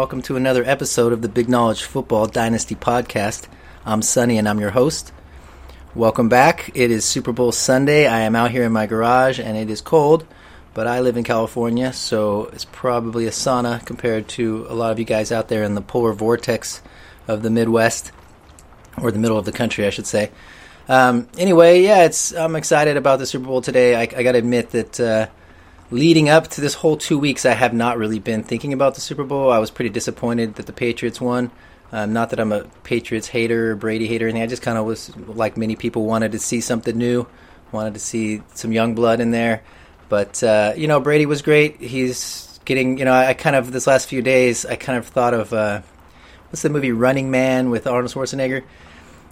welcome to another episode of the Big Knowledge Football Dynasty Podcast. I'm Sonny, and I'm your host. Welcome back. It is Super Bowl Sunday. I am out here in my garage, and it is cold, but I live in California, so it's probably a sauna compared to a lot of you guys out there in the polar vortex of the Midwest, or the middle of the country, I should say. Um, anyway, yeah, it's I'm excited about the Super Bowl today. I, I got to admit that. Uh, leading up to this whole two weeks, I have not really been thinking about the Super Bowl. I was pretty disappointed that the Patriots won. Um, not that I'm a Patriots hater or Brady hater or anything. I just kind of was, like many people, wanted to see something new, wanted to see some young blood in there. But, uh, you know, Brady was great. He's getting, you know, I kind of, this last few days, I kind of thought of, uh, what's the movie Running Man with Arnold Schwarzenegger?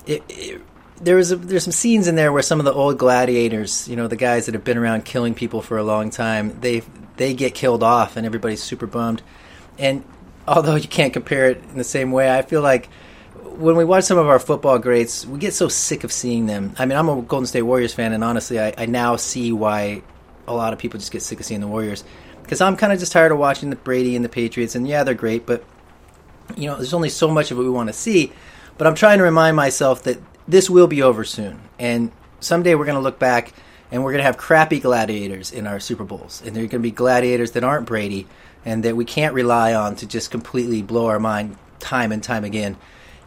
It, it, there was a, there's some scenes in there where some of the old gladiators, you know, the guys that have been around killing people for a long time, they they get killed off, and everybody's super bummed. And although you can't compare it in the same way, I feel like when we watch some of our football greats, we get so sick of seeing them. I mean, I'm a Golden State Warriors fan, and honestly, I, I now see why a lot of people just get sick of seeing the Warriors because I'm kind of just tired of watching the Brady and the Patriots. And yeah, they're great, but you know, there's only so much of what we want to see. But I'm trying to remind myself that this will be over soon, and someday we're going to look back and we're going to have crappy gladiators in our Super Bowls, and they're going to be gladiators that aren't Brady and that we can't rely on to just completely blow our mind time and time again.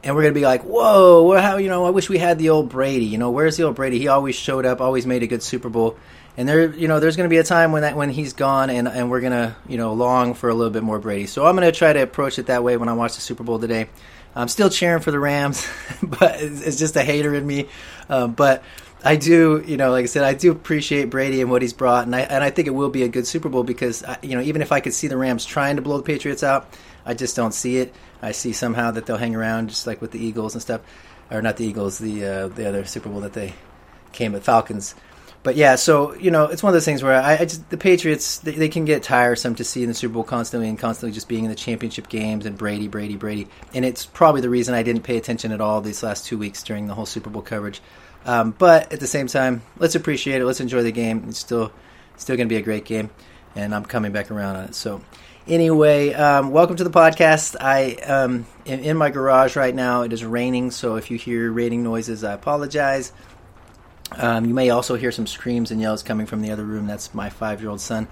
And we're going to be like, whoa, well, how you know? I wish we had the old Brady. You know, where's the old Brady? He always showed up, always made a good Super Bowl. And there, you know, there's going to be a time when that when he's gone, and and we're going to, you know, long for a little bit more Brady. So I'm going to try to approach it that way when I watch the Super Bowl today. I'm still cheering for the Rams, but it's, just a hater in me. Um, but I do, you know, like I said, I do appreciate Brady and what he's brought, and I and I think it will be a good Super Bowl because I, you know even if I could see the Rams trying to blow the Patriots out, I just don't see it. I see somehow that they'll hang around just like with the Eagles and stuff, or not the Eagles, the uh, the other Super Bowl that they came with Falcons but yeah, so you know, it's one of those things where I, I just the Patriots they, they, can get tiresome to see in the Super Bowl constantly and constantly just being in the championship games and Brady, Brady, Brady, and it's probably the reason I didn't pay attention at all these last two weeks during the whole Super Bowl coverage. Um, but at the same time, let's appreciate it. Let's enjoy the game. It's still still going to be a great game, and I'm coming back around on it. So. Anyway, um, welcome to the podcast. I um, am in my garage right now. It is raining, so if you hear raining noises, I apologize. Um, you may also hear some screams and yells coming from the other room. That's my five-year-old son.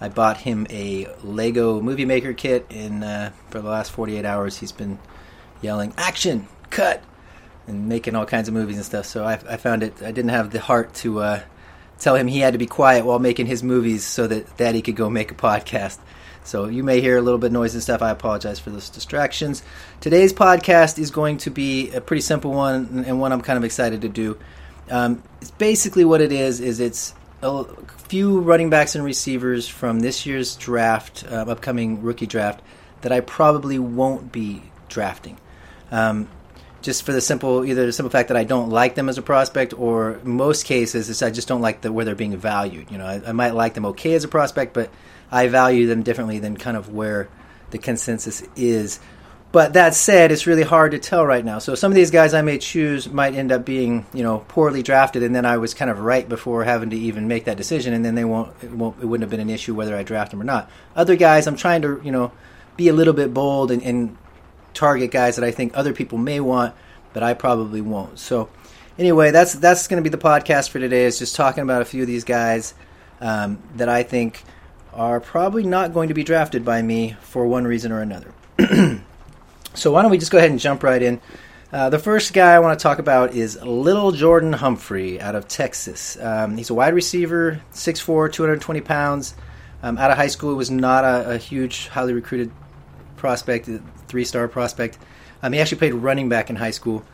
I bought him a Lego Movie Maker kit, and uh, for the last 48 hours, he's been yelling "action, cut," and making all kinds of movies and stuff. So I, I found it. I didn't have the heart to uh, tell him he had to be quiet while making his movies, so that Daddy could go make a podcast. So you may hear a little bit noise and stuff. I apologize for those distractions. Today's podcast is going to be a pretty simple one, and one I'm kind of excited to do. Um, it's basically what it is. Is it's a few running backs and receivers from this year's draft, uh, upcoming rookie draft, that I probably won't be drafting. Um, just for the simple, either the simple fact that I don't like them as a prospect, or most cases, I just don't like the where they're being valued. You know, I, I might like them okay as a prospect, but I value them differently than kind of where the consensus is but that said, it's really hard to tell right now. So some of these guys I may choose might end up being, you know, poorly drafted, and then I was kind of right before having to even make that decision, and then they won't, it, won't, it wouldn't have been an issue whether I draft them or not. Other guys, I'm trying to, you know, be a little bit bold and, and target guys that I think other people may want, but I probably won't. So anyway, that's that's going to be the podcast for today. Is just talking about a few of these guys um, that I think are probably not going to be drafted by me for one reason or another. So why don't we just go ahead and jump right in? Uh, the first guy I want to talk about is Little Jordan Humphrey out of Texas. Um, he's a wide receiver, 6'4", 220 pounds. Um, out of high school, he was not a, a huge, highly recruited prospect, three-star prospect. Um, he actually played running back in high school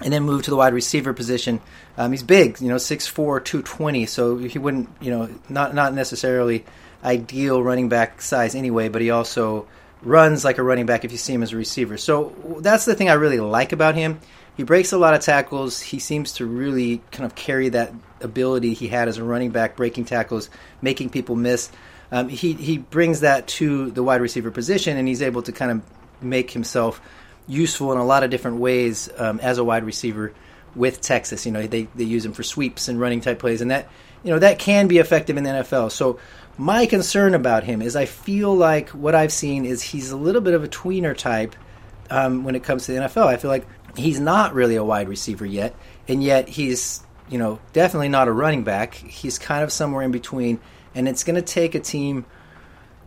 and then moved to the wide receiver position. Um, he's big, you know, 6'4", 220, so he wouldn't, you know, not not necessarily ideal running back size anyway, but he also runs like a running back if you see him as a receiver. So that's the thing I really like about him. He breaks a lot of tackles. He seems to really kind of carry that ability he had as a running back, breaking tackles, making people miss. Um, he he brings that to the wide receiver position, and he's able to kind of make himself useful in a lot of different ways um, as a wide receiver with Texas. You know, they they use him for sweeps and running type plays, and that you know that can be effective in the NFL. So My concern about him is I feel like what I've seen is he's a little bit of a tweener type um, when it comes to the NFL. I feel like he's not really a wide receiver yet, and yet he's you know definitely not a running back. He's kind of somewhere in between, and it's going to take a team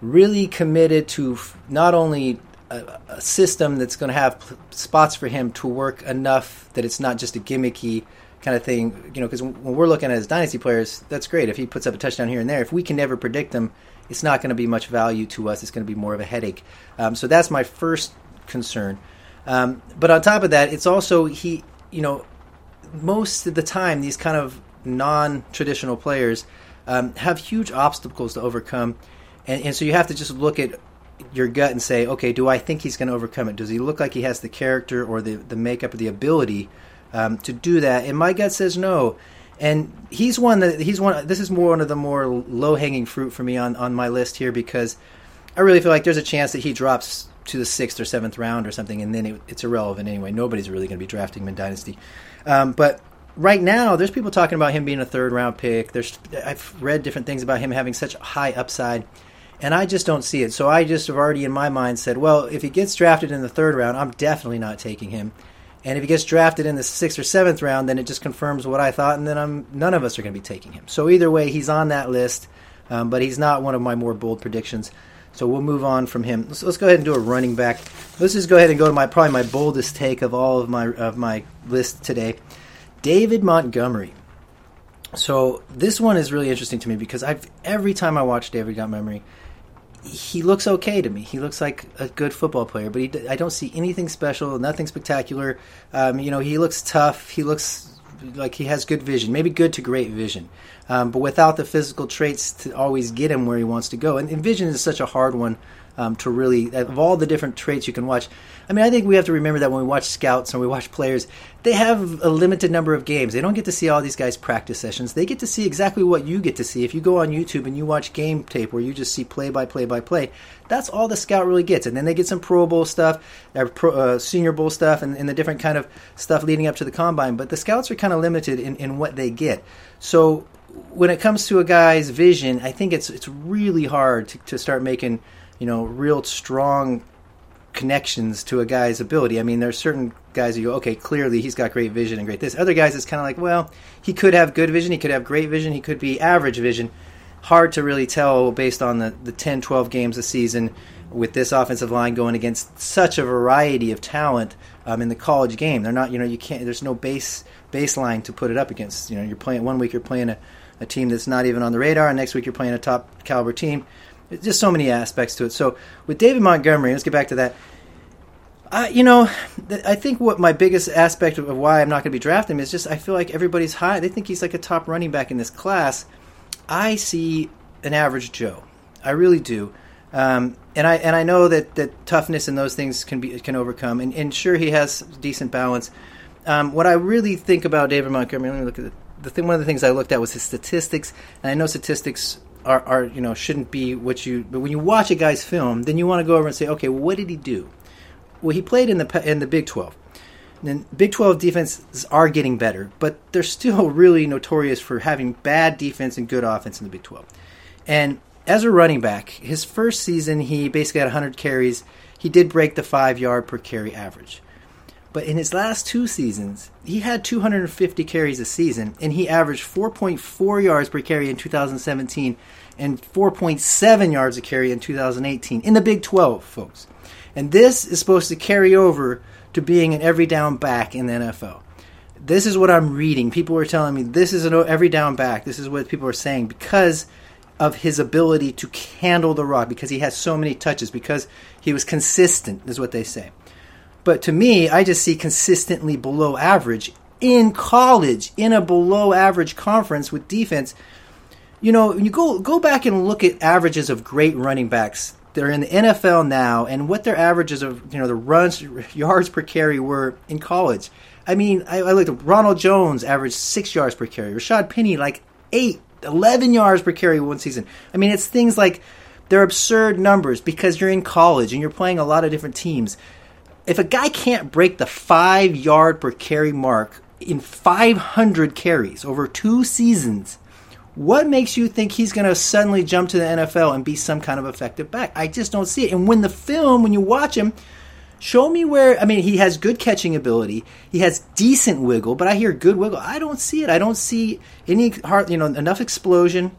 really committed to not only a, a system that's going to have spots for him to work enough that it's not just a gimmicky kind of thing. You know, because when we're looking at his dynasty players, that's great. If he puts up a touchdown here and there, if we can never predict them, it's not going to be much value to us. It's going to be more of a headache. Um, so that's my first concern. Um, but on top of that, it's also he. You know, most of the time, these kind of non-traditional players um, have huge obstacles to overcome, and, and so you have to just look at your gut and say, okay, do I think he's going to overcome it? Does he look like he has the character or the the makeup or the ability um, to do that? And my gut says no. And he's one that he's one. This is more one of the more low hanging fruit for me on on my list here because I really feel like there's a chance that he drops to the sixth or seventh round or something, and then it, it's irrelevant anyway. Nobody's really going to be drafting him in dynasty. Um, but right now, there's people talking about him being a third round pick. There's I've read different things about him having such high upside and I just don't see it. So I just have already in my mind said, well, if he gets drafted in the third round, I'm definitely not taking him. And if he gets drafted in the sixth or seventh round, then it just confirms what I thought, and then I'm none of us are going to be taking him. So either way, he's on that list, um, but he's not one of my more bold predictions. So we'll move on from him. Let's, let's, go ahead and do a running back. Let's just go ahead and go to my probably my boldest take of all of my of my list today, David Montgomery. So this one is really interesting to me because I've every time I watch David Montgomery, he looks okay to me. He looks like a good football player, but he, I don't see anything special, nothing spectacular. Um, you know, he looks tough. He looks like he has good vision, maybe good to great vision, um, but without the physical traits to always get him where he wants to go. And, and vision is such a hard one um, to really of all the different traits you can watch. I mean, I think we have to remember that when we watch scouts and we watch players, they have a limited number of games. They don't get to see all these guys' practice sessions. They get to see exactly what you get to see. If you go on YouTube and you watch game tape where you just see play by play by play, that's all the scout really gets. And then they get some Pro Bowl stuff, pro, uh, Senior Bowl stuff, and, and, the different kind of stuff leading up to the combine. But the scouts are kind of limited in, in what they get. So when it comes to a guy's vision, I think it's it's really hard to, to start making you know, real strong connections to a guy's ability. I mean, there's certain guys you go, okay, clearly he's got great vision and great this. Other guys, it's kind of like, well, he could have good vision, he could have great vision, he could be average vision. Hard to really tell based on the, the 10, 12 games a season with this offensive line going against such a variety of talent um, in the college game. They're not, you know, you can't, there's no base baseline to put it up against. You know, you're playing, one week you're playing a, a team that's not even on the radar, and next week you're playing a top caliber team just so many aspects to it. So with David Montgomery, let's get back to that. You know, I think what my biggest aspect of, of why I'm not going to be drafting him is just I feel like everybody's high. They think he's like a top running back in this class. I see an average Joe. I really do. Um, and I and I know that, that toughness and those things can be can overcome. And, and sure, he has decent balance. Um, what I really think about David Montgomery, let me look at the, the thing. One of the things I looked at was his statistics, and I know statistics are, are you know shouldn't be what you. But when you watch a guy's film, then you want to go over and say, okay, what did he do? Well, he played in the in the Big Twelve. And Big Twelve defenses are getting better, but they're still really notorious for having bad defense and good offense in the Big Twelve. And as a running back, his first season he basically had 100 carries. He did break the five yard per carry average. But in his last two seasons, he had 250 carries a season, and he averaged 4.4 yards per carry in 2017 and 4.7 yards a carry in 2018 in the Big 12, folks. And this is supposed to carry over to being an every down back in the NFL. This is what I'm reading. People are telling me this is an every down back. This is what people are saying because of his ability to handle the rock, because he has so many touches, because he was consistent, is what they say. But to me, I just see consistently below average in college, in a below average conference with defense. You know, you go go back and look at averages of great running backs that are in the NFL now and what their averages of you know the runs yards per carry were in college. I mean, I, I looked at Ronald Jones averaged six yards per carry. Rashaad Penny like eight, 11 yards per carry one season. I mean, it's things like they're absurd numbers because you're in college and you're playing a lot of different teams if a guy can't break the five yard per carry mark in 500 carries over two seasons, What makes you think he's going to suddenly jump to the NFL and be some kind of effective back? I just don't see it. And when the film, when you watch him, show me where. I mean, he has good catching ability. He has decent wiggle, but I hear good wiggle. I don't see it. I don't see any heart. You know, enough explosion.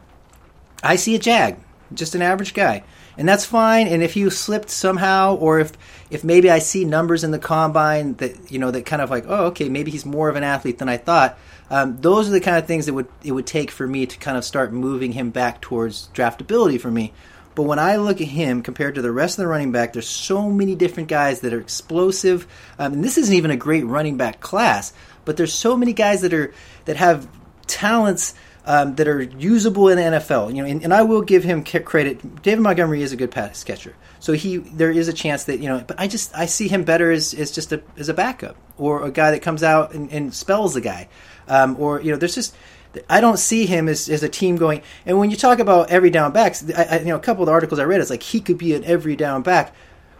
I see a jag, just an average guy and that's fine. And if you slipped somehow, or if if maybe I see numbers in the combine that you know that kind of like, oh, okay, maybe he's more of an athlete than I thought. Um, those are the kind of things that would it would take for me to kind of start moving him back towards draftability for me. But when I look at him compared to the rest of the running back, there's so many different guys that are explosive. Um, and this isn't even a great running back class, but there's so many guys that are that have talents um, that are usable in the NFL. You know, and, and, I will give him credit. David Montgomery is a good pass catcher, so he there is a chance that you know. But I just I see him better as, as just a as a backup or a guy that comes out and, and spells the guy, um, or you know, there's just. I don't see him as, as a team going. And when you talk about every down backs, I, I, you know, a couple of the articles I read, it's like he could be an every down back.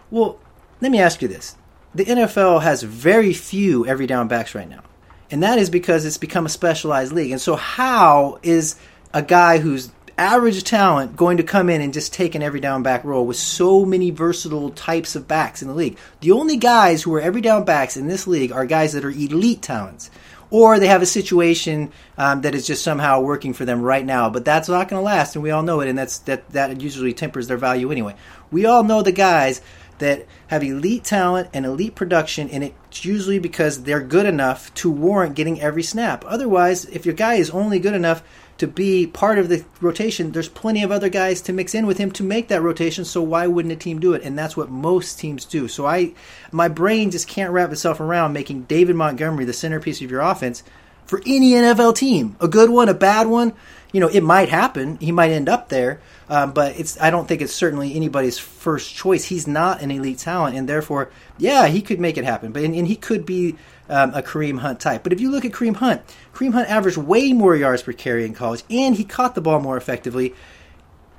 Well, let me ask you this: the NFL has very few every down backs right now. And that is because it's become a specialized league. And so, how is a guy who's average talent going to come in and just take an every down back role with so many versatile types of backs in the league? The only guys who are every down backs in this league are guys that are elite talents. Or they have a situation um, that is just somehow working for them right now, but that's not going to last, and we all know it, and that's that that usually tempers their value anyway. We all know the guys that have elite talent and elite production, and it's usually because they're good enough to warrant getting every snap. Otherwise, if your guy is only good enough to be part of the rotation, there's plenty of other guys to mix in with him to make that rotation. So why wouldn't a team do it? And that's what most teams do. So I, my brain just can't wrap itself around making David Montgomery the centerpiece of your offense for any NFL team. A good one, a bad one. You know, it might happen. He might end up there. Um, but it's I don't think it's certainly anybody's first choice. He's not an elite talent, and therefore, yeah, he could make it happen. But and, and he could be um, a Kareem Hunt type. But if you look at Kareem Hunt, Kareem Hunt averaged way more yards per carry in college, and he caught the ball more effectively,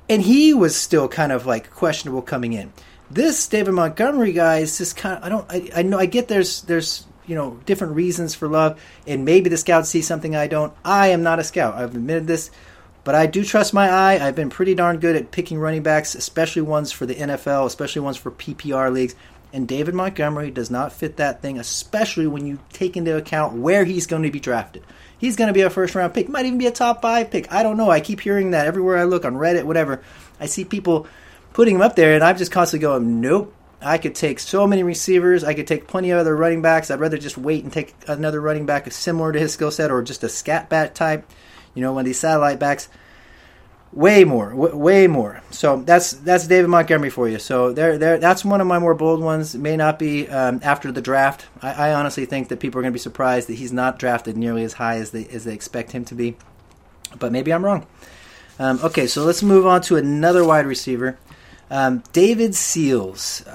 and he was still kind of like questionable coming in. This David Montgomery guy is just kind of I don't I, I know I get there's there's you know different reasons for love, and maybe the scouts see something I don't. I am not a scout. I've admitted this. But I do trust my eye. I've been pretty darn good at picking running backs, especially ones for the NFL, especially ones for PPR leagues. And David Montgomery does not fit that thing, especially when you take into account where he's going to be drafted. He's going to be a first round pick, might even be a top five pick. I don't know. I keep hearing that everywhere I look on Reddit, whatever. I see people putting him up there, and I'm just constantly going, nope. I could take so many receivers. I could take plenty of other running backs. I'd rather just wait and take another running back similar to his skill set or just a scat back type you know, one of these satellite backs. Way more, w- way more. So that's that's David Montgomery for you. So there, there. That's one of my more bold ones. May not be um, after the draft. I, I, honestly think that people are going to be surprised that he's not drafted nearly as high as they as they expect him to be. But maybe I'm wrong. Um, okay, so let's move on to another wide receiver, um, David Sills, uh,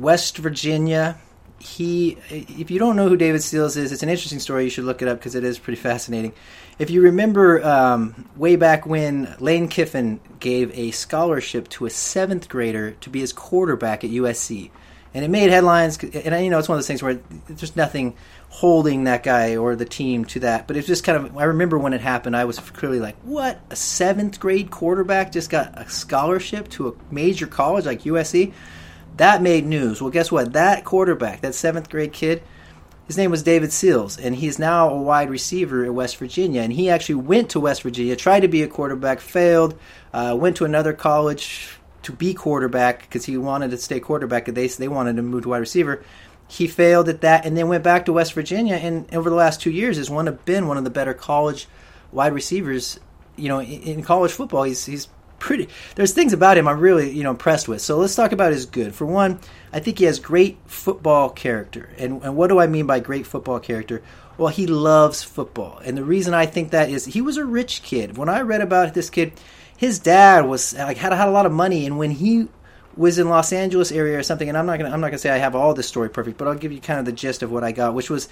West Virginia he if you don't know who David Sills is, it's an interesting story. You should look it up because it is pretty fascinating. If you remember um, way back when Lane Kiffin gave a scholarship to a seventh grader to be his quarterback at USC, and it made headlines. And you know, it's one of those things where there's nothing holding that guy or the team to that. But it's just kind of. I remember when it happened, I was clearly like, "What? A seventh grade quarterback just got a scholarship to a major college like USC?" That made news. Well, guess what? That quarterback, that seventh grade kid, his name was David Sills, and he's now a wide receiver at West Virginia. And he actually went to West Virginia, tried to be a quarterback, failed, uh, went to another college to be quarterback because he wanted to stay quarterback. They they wanted to move to wide receiver. He failed at that, and then went back to West Virginia. And over the last two years, has one of been one of the better college wide receivers. You know, in college football, he's he's pretty. There's things about him I'm really you know impressed with. So let's talk about his good. For one, I think he has great football character. And and what do I mean by great football character? Well, he loves football, and the reason I think that is he was a rich kid. When I read about this kid, his dad was like had had a lot of money, and when he was in Los Angeles area or something, and I'm not gonna I'm not gonna say I have all this story perfect, but I'll give you kind of the gist of what I got, which was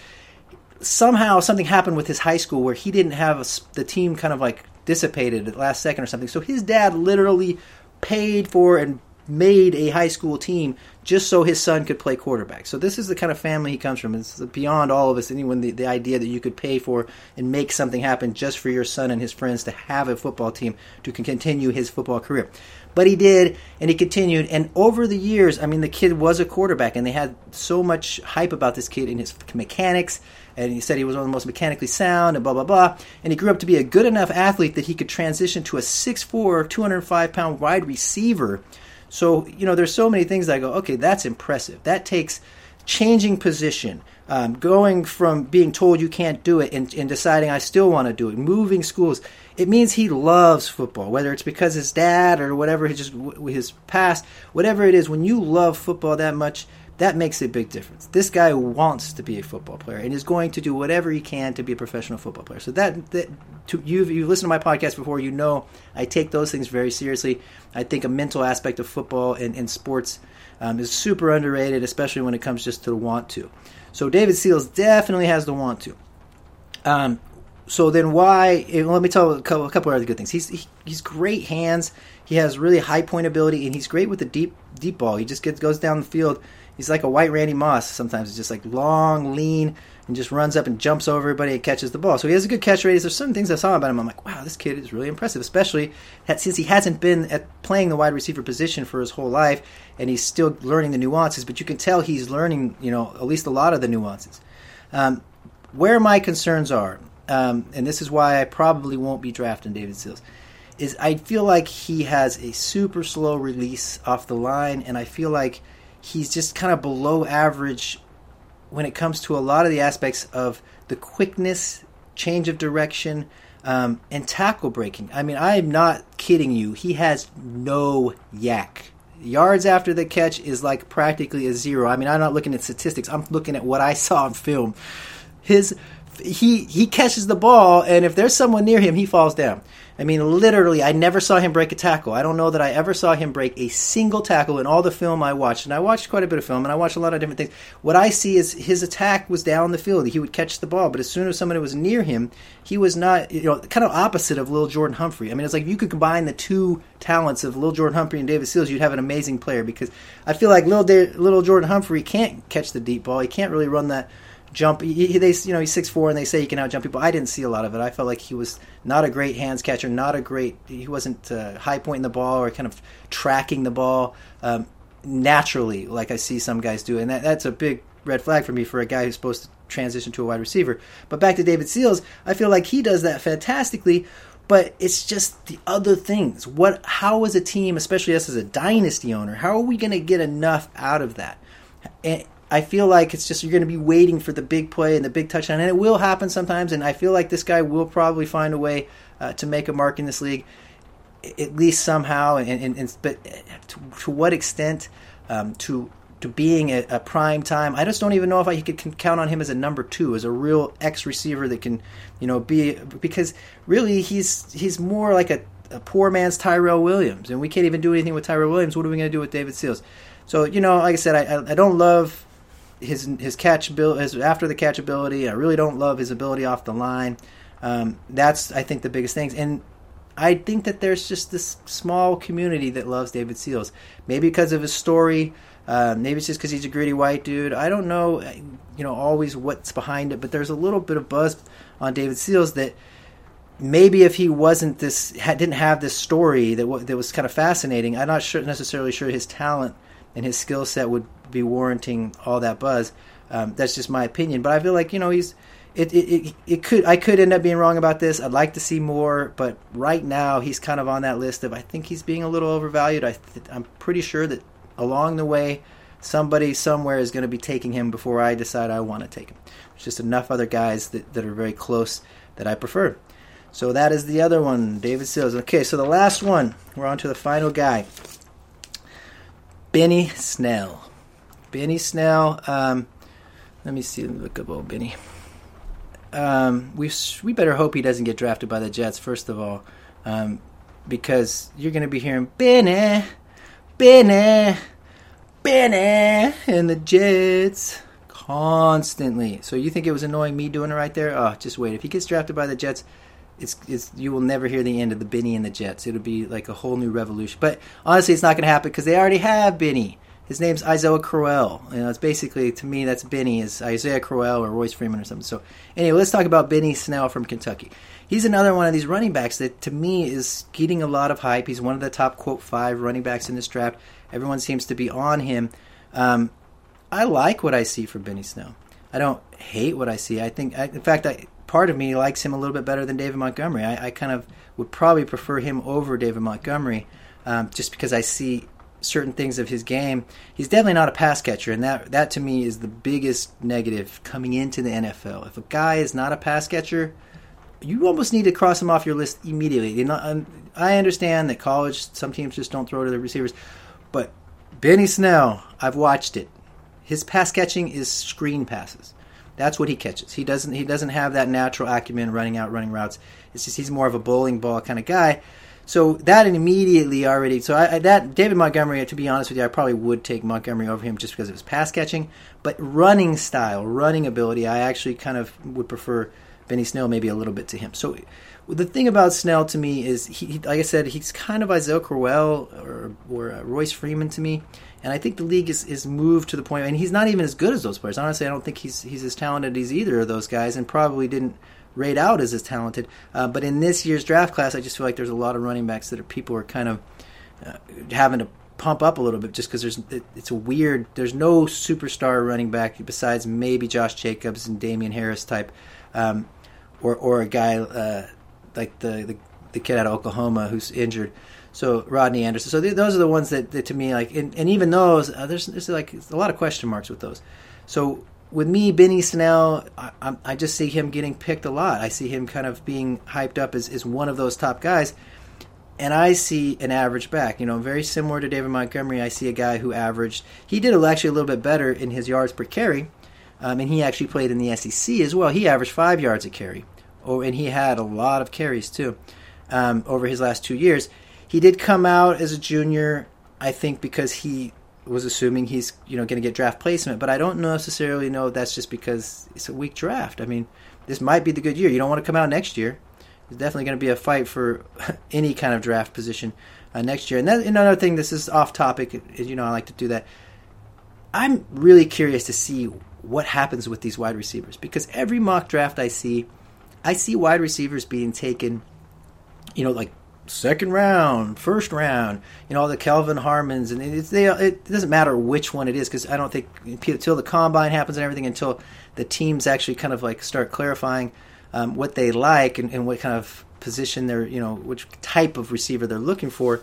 somehow something happened with his high school where he didn't have a, the team kind of like dissipated at the last second or something. So his dad literally paid for and made a high school team just so his son could play quarterback. So this is the kind of family he comes from. It's beyond all of us. Anyone the, the idea that you could pay for and make something happen just for your son and his friends to have a football team to continue his football career. But he did, and he continued. And over the years, I mean, the kid was a quarterback, and they had so much hype about this kid and his mechanics. And he said he was one of the most mechanically sound, and blah blah blah. And he grew up to be a good enough athlete that he could transition to a 6'4", 205 pound wide receiver so, you know, there's so many things that I go, okay, that's impressive. That takes changing position, um, going from being told you can't do it and, and deciding I still want to do it, moving schools. It means he loves football, whether it's because his dad or whatever his, his past, whatever it is. When you love football that much, that makes a big difference. This guy wants to be a football player and is going to do whatever he can to be a professional football player. So that, that to, you've you've listened to my podcast before, you know I take those things very seriously. I think a mental aspect of football and, and sports um, is super underrated, especially when it comes just to the want to. So David Sills definitely has the want to. Um, so then why? Eh, let me tell a couple, a couple other good things. He's he, he's great hands. He has really high point ability, and he's great with the deep deep ball. He just gets goes down the field he's like a white Randy Moss. Sometimes he's just like long, lean, and just runs up and jumps over everybody and catches the ball. So he has a good catch radius. There's some things I saw about him. I'm like, wow, this kid is really impressive, especially since he hasn't been at playing the wide receiver position for his whole life, and he's still learning the nuances. But you can tell he's learning, you know, at least a lot of the nuances. Um, where my concerns are, um, and this is why I probably won't be drafting David Sills, is I feel like he has a super slow release off the line, and I feel like – he's just kind of below average when it comes to a lot of the aspects of the quickness, change of direction, um, and tackle breaking. I mean, I am not kidding you. He has no YAC. Yards after the catch is like practically a zero. I mean, I'm not looking at statistics. I'm looking at what I saw on film. His he he catches the ball, and if there's someone near him, he falls down. I mean, literally, I never saw him break a tackle. I don't know that I ever saw him break a single tackle in all the film I watched. And I watched quite a bit of film, and I watched a lot of different things. What I see is his attack was down the field. He would catch the ball, but as soon as somebody was near him, he was not, you know, kind of opposite of Lil Jordan Humphrey. I mean, it's like if you could combine the two talents of Lil Jordan Humphrey and David Sills, you'd have an amazing player. Because I feel like Lil, Little Jordan Humphrey can't catch the deep ball. He can't really run that jump. He, they, you know, he's six four, and they say he can out jump people. I didn't see a lot of it. I felt like he was not a great hands catcher, not a great. He wasn't uh, high pointing the ball or kind of tracking the ball um, naturally, like I see some guys do, and that, that's a big red flag for me for a guy who's supposed to transition to a wide receiver. But back to David Sills, I feel like he does that fantastically. But it's just the other things. What? How is a team, especially us as a dynasty owner, how are we going to get enough out of that? And, I feel like it's just you're going to be waiting for the big play and the big touchdown, and it will happen sometimes. And I feel like this guy will probably find a way uh, to make a mark in this league, at least somehow. And, and, and but to, to, what extent? Um, to to being a, a, prime time, I just don't even know if I could count on him as a number two, as a real X receiver that can, you know, be because really he's he's more like a, a poor man's Tyrell Williams, and we can't even do anything with Tyrell Williams. What are we going to do with David Sills? So you know, like I said, I, I don't love his his catch ability, his after the catch ability. I really don't love his ability off the line. Um, that's I think the biggest things, and I think that there's just this small community that loves David Sills. Maybe because of his story. Uh, maybe it's just because he's a gritty white dude. I don't know, you know, always what's behind it. But there's a little bit of buzz on David Sills that maybe if he wasn't this, didn't have this story that that was kind of fascinating. I'm not sure necessarily sure his talent and his skill set would be warranting all that buzz. Um, that's just my opinion, but I feel like you know he's it, it, it, it could I could end up being wrong about this. I'd like to see more, but right now he's kind of on that list of I think he's being a little overvalued. I th- I'm pretty sure that along the way somebody somewhere is going to be taking him before I decide I want to take him. There's just enough other guys that, that are very close that I prefer. So that is the other one, David Sills. Okay, so the last one, we're on to the final guy. Benny Snell. Benny Snell. Um, let me see. Look up old Benny. Um, we we better hope he doesn't get drafted by the Jets first of all, um, because you're going to be hearing Benny, Benny, Benny, and the Jets constantly. So you think it was annoying me doing it right there? Oh, just wait. If he gets drafted by the Jets, it's, it's you will never hear the end of the Benny and the Jets. It'll be like a whole new revolution. But honestly, it's not going to happen because they already have Benny. His name's Isaiah Crowell. You know, it's basically to me that's Benny is Isaiah Crowell or Royce Freeman or something. So anyway, let's talk about Benny Snell from Kentucky. He's another one of these running backs that to me is getting a lot of hype. He's one of the top quote five running backs in this draft. Everyone seems to be on him. Um, I like what I see for Benny Snell. I don't hate what I see. I think, I, in fact, I, part of me likes him a little bit better than David Montgomery. I, I kind of would probably prefer him over David Montgomery, um, just because I see certain things of his game. He's definitely not a pass catcher, and that that to me is the biggest negative coming into the NFL. If a guy is not a pass catcher, you almost need to cross him off your list immediately. Know, I understand that college some teams just don't throw to the receivers, but Benny Snell, I've watched it. His pass catching is screen passes. That's what he catches. He doesn't he doesn't have that natural acumen running out running routes. It's just he's more of a bowling ball kind of guy. So that immediately already. So I, I, that David Montgomery, to be honest with you, I probably would take Montgomery over him just because of his pass catching. But running style, running ability, I actually kind of would prefer Benny Snell maybe a little bit to him. So the thing about Snell to me is, he, like I said, he's kind of Isaiah Crowell or, or uh, Royce Freeman to me. And I think the league is, is moved to the point, and he's not even as good as those players. Honestly, I don't think he's he's as talented as either of those guys, and probably didn't rate out as as talented. Uh, but in this year's draft class, I just feel like there's a lot of running backs that are people are kind of uh, having to pump up a little bit just because there's it, it's a weird. There's no superstar running back besides maybe Josh Jacobs and Damien Harris type, um, or or a guy uh, like the, the the kid out of Oklahoma who's injured. So Rodney Anderson. So th- those are the ones that, that to me like, and, and even those, uh, there's, there's like a lot of question marks with those. So with me, Benny Snell, I, I, just see him getting picked a lot. I see him kind of being hyped up as, as one of those top guys. And I see an average back, you know, very similar to David Montgomery. I see a guy who averaged, he did actually a little bit better in his yards per carry, um, and he actually played in the SEC as well. He averaged five yards a carry, oh, and he had a lot of carries too um, over his last two years. He did come out as a junior, I think, because he was assuming he's you know going to get draft placement, but I don't necessarily know that's just because it's a weak draft. I mean, this might be the good year. You don't want to come out next year. There's definitely going to be a fight for any kind of draft position uh, next year. And that, another thing, this is off topic. You know, I like to do that. I'm really curious to see what happens with these wide receivers because every mock draft I see, I see wide receivers being taken. You know, like second round, first round, you know, all the Kelvin Harmons, and it's, they, it doesn't matter which one it is because I don't think until the combine happens and everything, until the teams actually kind of like start clarifying um, what they like and, and, what kind of position they're, you know, which type of receiver they're looking for,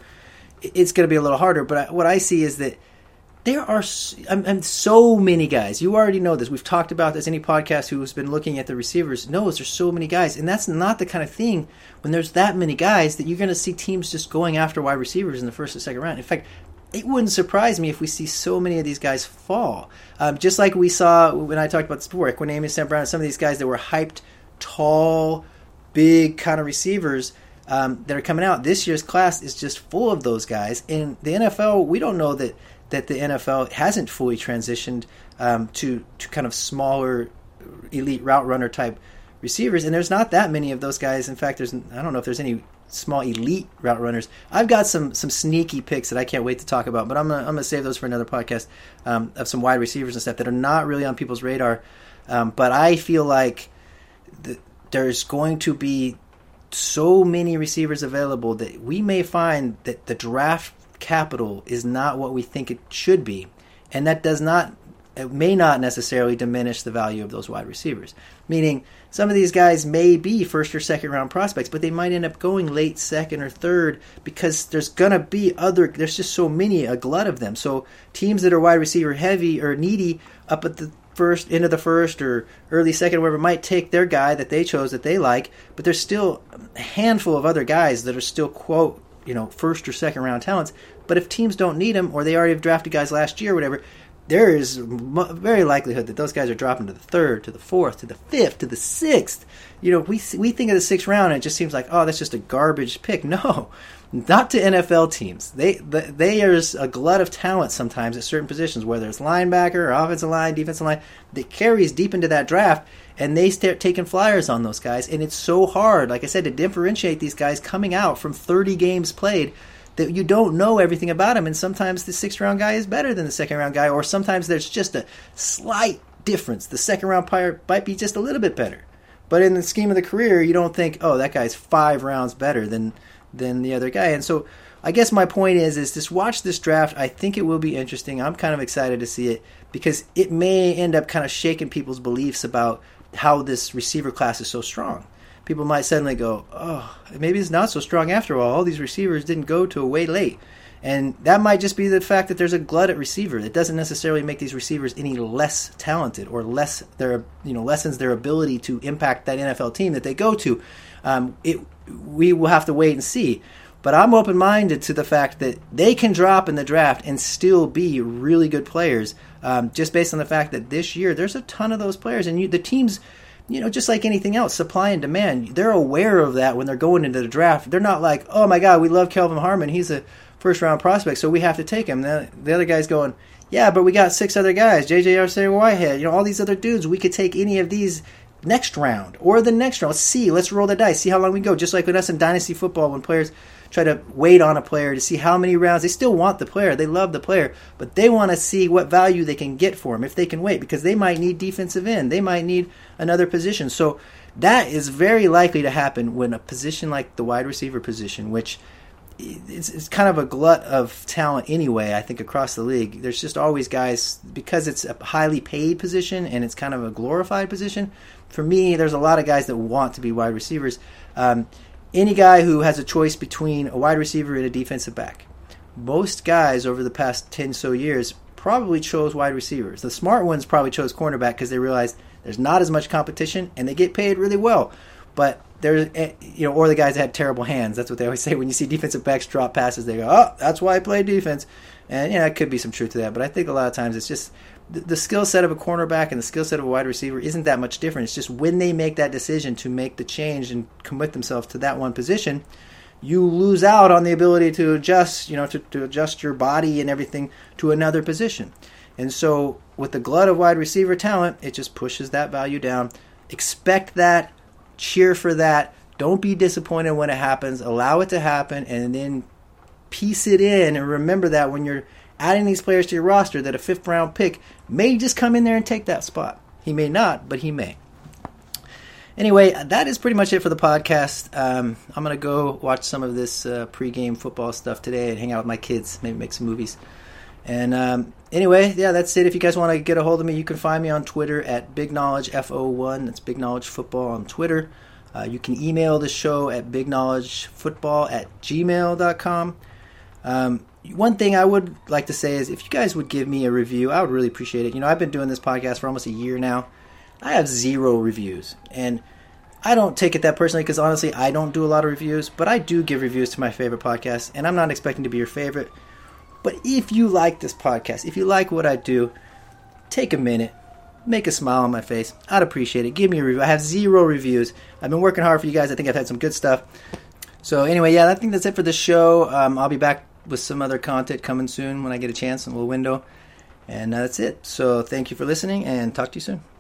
it's going to be a little harder. But I, what I see is that there are I'm, I'm, so many guys. You already know this. We've talked about this. Any podcast who's been looking at the receivers knows there's so many guys, and that's not the kind of thing when there's that many guys that you're going to see teams just going after wide receivers in the first and second round. In fact, it wouldn't surprise me if we see so many of these guys fall. Um, just like we saw when I talked about this before, Equanimeous St. Brown, some of these guys that were hyped, tall, big kind of receivers. Um, that are coming out. This year's class is just full of those guys. In the NFL, we don't know that that the NFL hasn't fully transitioned um, to to kind of smaller elite route runner type receivers, and there's not that many of those guys. In fact, there's I don't know if there's any small elite route runners. I've got some some sneaky picks that I can't wait to talk about, but I'm gonna, I'm gonna save those for another podcast um, of some wide receivers and stuff that are not really on people's radar. Um, but I feel like the, there's going to be so many receivers available that we may find that the draft capital is not what we think it should be. And that does not, it may not necessarily diminish the value of those wide receivers. Meaning, some of these guys may be first or second round prospects, but they might end up going late second or third because there's gonna be other. There's just so many, a glut of them. So teams that are wide receiver heavy or needy up at the first into the first or early second, whatever, might take their guy that they chose that they like, but there's still a handful of other guys that are still quote you know first or second round talents. But if teams don't need them or they already have drafted guys last year or whatever, there is very likelihood that those guys are dropping to the third, to the fourth, to the fifth, to the sixth. You know, we we think of the sixth round and it just seems like oh that's just a garbage pick. No, not to NFL teams. They they there's a glut of talent sometimes at certain positions, whether it's linebacker or offensive line, defensive line, that carries deep into that draft, and they start taking flyers on those guys, and it's so hard, like I said, to differentiate these guys coming out from 30 games played that you don't know everything about him. and sometimes the sixth round guy is better than the second round guy, or sometimes there's just a slight difference. The second round player might be just a little bit better. But in the scheme of the career, you don't think, oh, that guy's five rounds better than than the other guy. And so I guess my point is is just watch this draft. I think it will be interesting. I'm kind of excited to see it because it may end up kind of shaking people's beliefs about how this receiver class is so strong. People might suddenly go, "Oh, maybe it's not so strong after all. All these receivers didn't go to a way late." And that might just be the fact that there's a glut at receiver. It doesn't necessarily make these receivers any less talented or less their you know lessens their ability to impact that NFL team that they go to. Um, it we will have to wait and see. But I'm open minded to the fact that they can drop in the draft and still be really good players, um, just based on the fact that this year there's a ton of those players, and you, the teams, you know, just like anything else, supply and demand, they're aware of that when they're going into the draft. They're not like, oh my God, we love Kelvin Harmon, he's a first round prospect, so we have to take him. The, the other guy's going, yeah, but we got six other guys, J.J. Arcega-Whitehead, you know, all these other dudes. We could take any of these next round or the next round. Let's see. Let's roll the dice. See how long we go. Just like with us in dynasty football, when players try to wait on a player to see how many rounds they still want the player. They love the player, but they want to see what value they can get for him if they can wait because they might need defensive end. They might need another position. So that is very likely to happen when a position like the wide receiver position, which it's, it's kind of a glut of talent anyway. I think across the league, there's just always guys because it's a highly paid position and it's kind of a glorified position. For me, there's a lot of guys that want to be wide receivers. Um, any guy who has a choice between a wide receiver and a defensive back, most guys over the past ten so years probably chose wide receivers. The smart ones probably chose cornerback because they realized there's not as much competition and they get paid really well. But there's eh, you know, or the guys that had terrible hands. That's what they always say when you see defensive backs drop passes. They go, "Oh, that's why I play defense," and you know, it could be some truth to that. But I think a lot of times it's just the, skill set of a cornerback and the skill set of a wide receiver isn't that much different. It's just when they make that decision to make the change and commit themselves to that one position, you lose out on the ability to adjust, you know, to, to adjust your body and everything to another position. And so, with the glut of wide receiver talent, it just pushes that value down. Expect that cheer for that. Don't be disappointed when it happens. Allow it to happen and then piece it in and remember that when you're adding these players to your roster that a fifth round pick may just come in there and take that spot. He may not, but he may. Anyway, that is pretty much it for the podcast. Um, I'm going to go watch some of this uh, pregame football stuff today and hang out with my kids, maybe make some movies. And um, anyway, yeah, that's it. If you guys want to get a hold of me, you can find me on Twitter at Big Knowledge FO1. That's Big Knowledge Football on Twitter. Uh, you can email the show at bigknowledgefootball at gmail.com. Um, one thing I would like to say is if you guys would give me a review, I would really appreciate it. You know, I've been doing this podcast for almost a year now. I have zero reviews. And I don't take it that personally because honestly, I don't do a lot of reviews, but I do give reviews to my favorite podcasts, and I'm not expecting to be your favorite. But if you like this podcast, if you like what I do, take a minute, make a smile on my face. I'd appreciate it. Give me a review. I have zero reviews. I've been working hard for you guys. I think I've had some good stuff. So anyway, yeah, I think that's it for the show. Um, I'll be back with some other content coming soon when I get a chance in a little window. And uh, that's it. So thank you for listening and talk to you soon.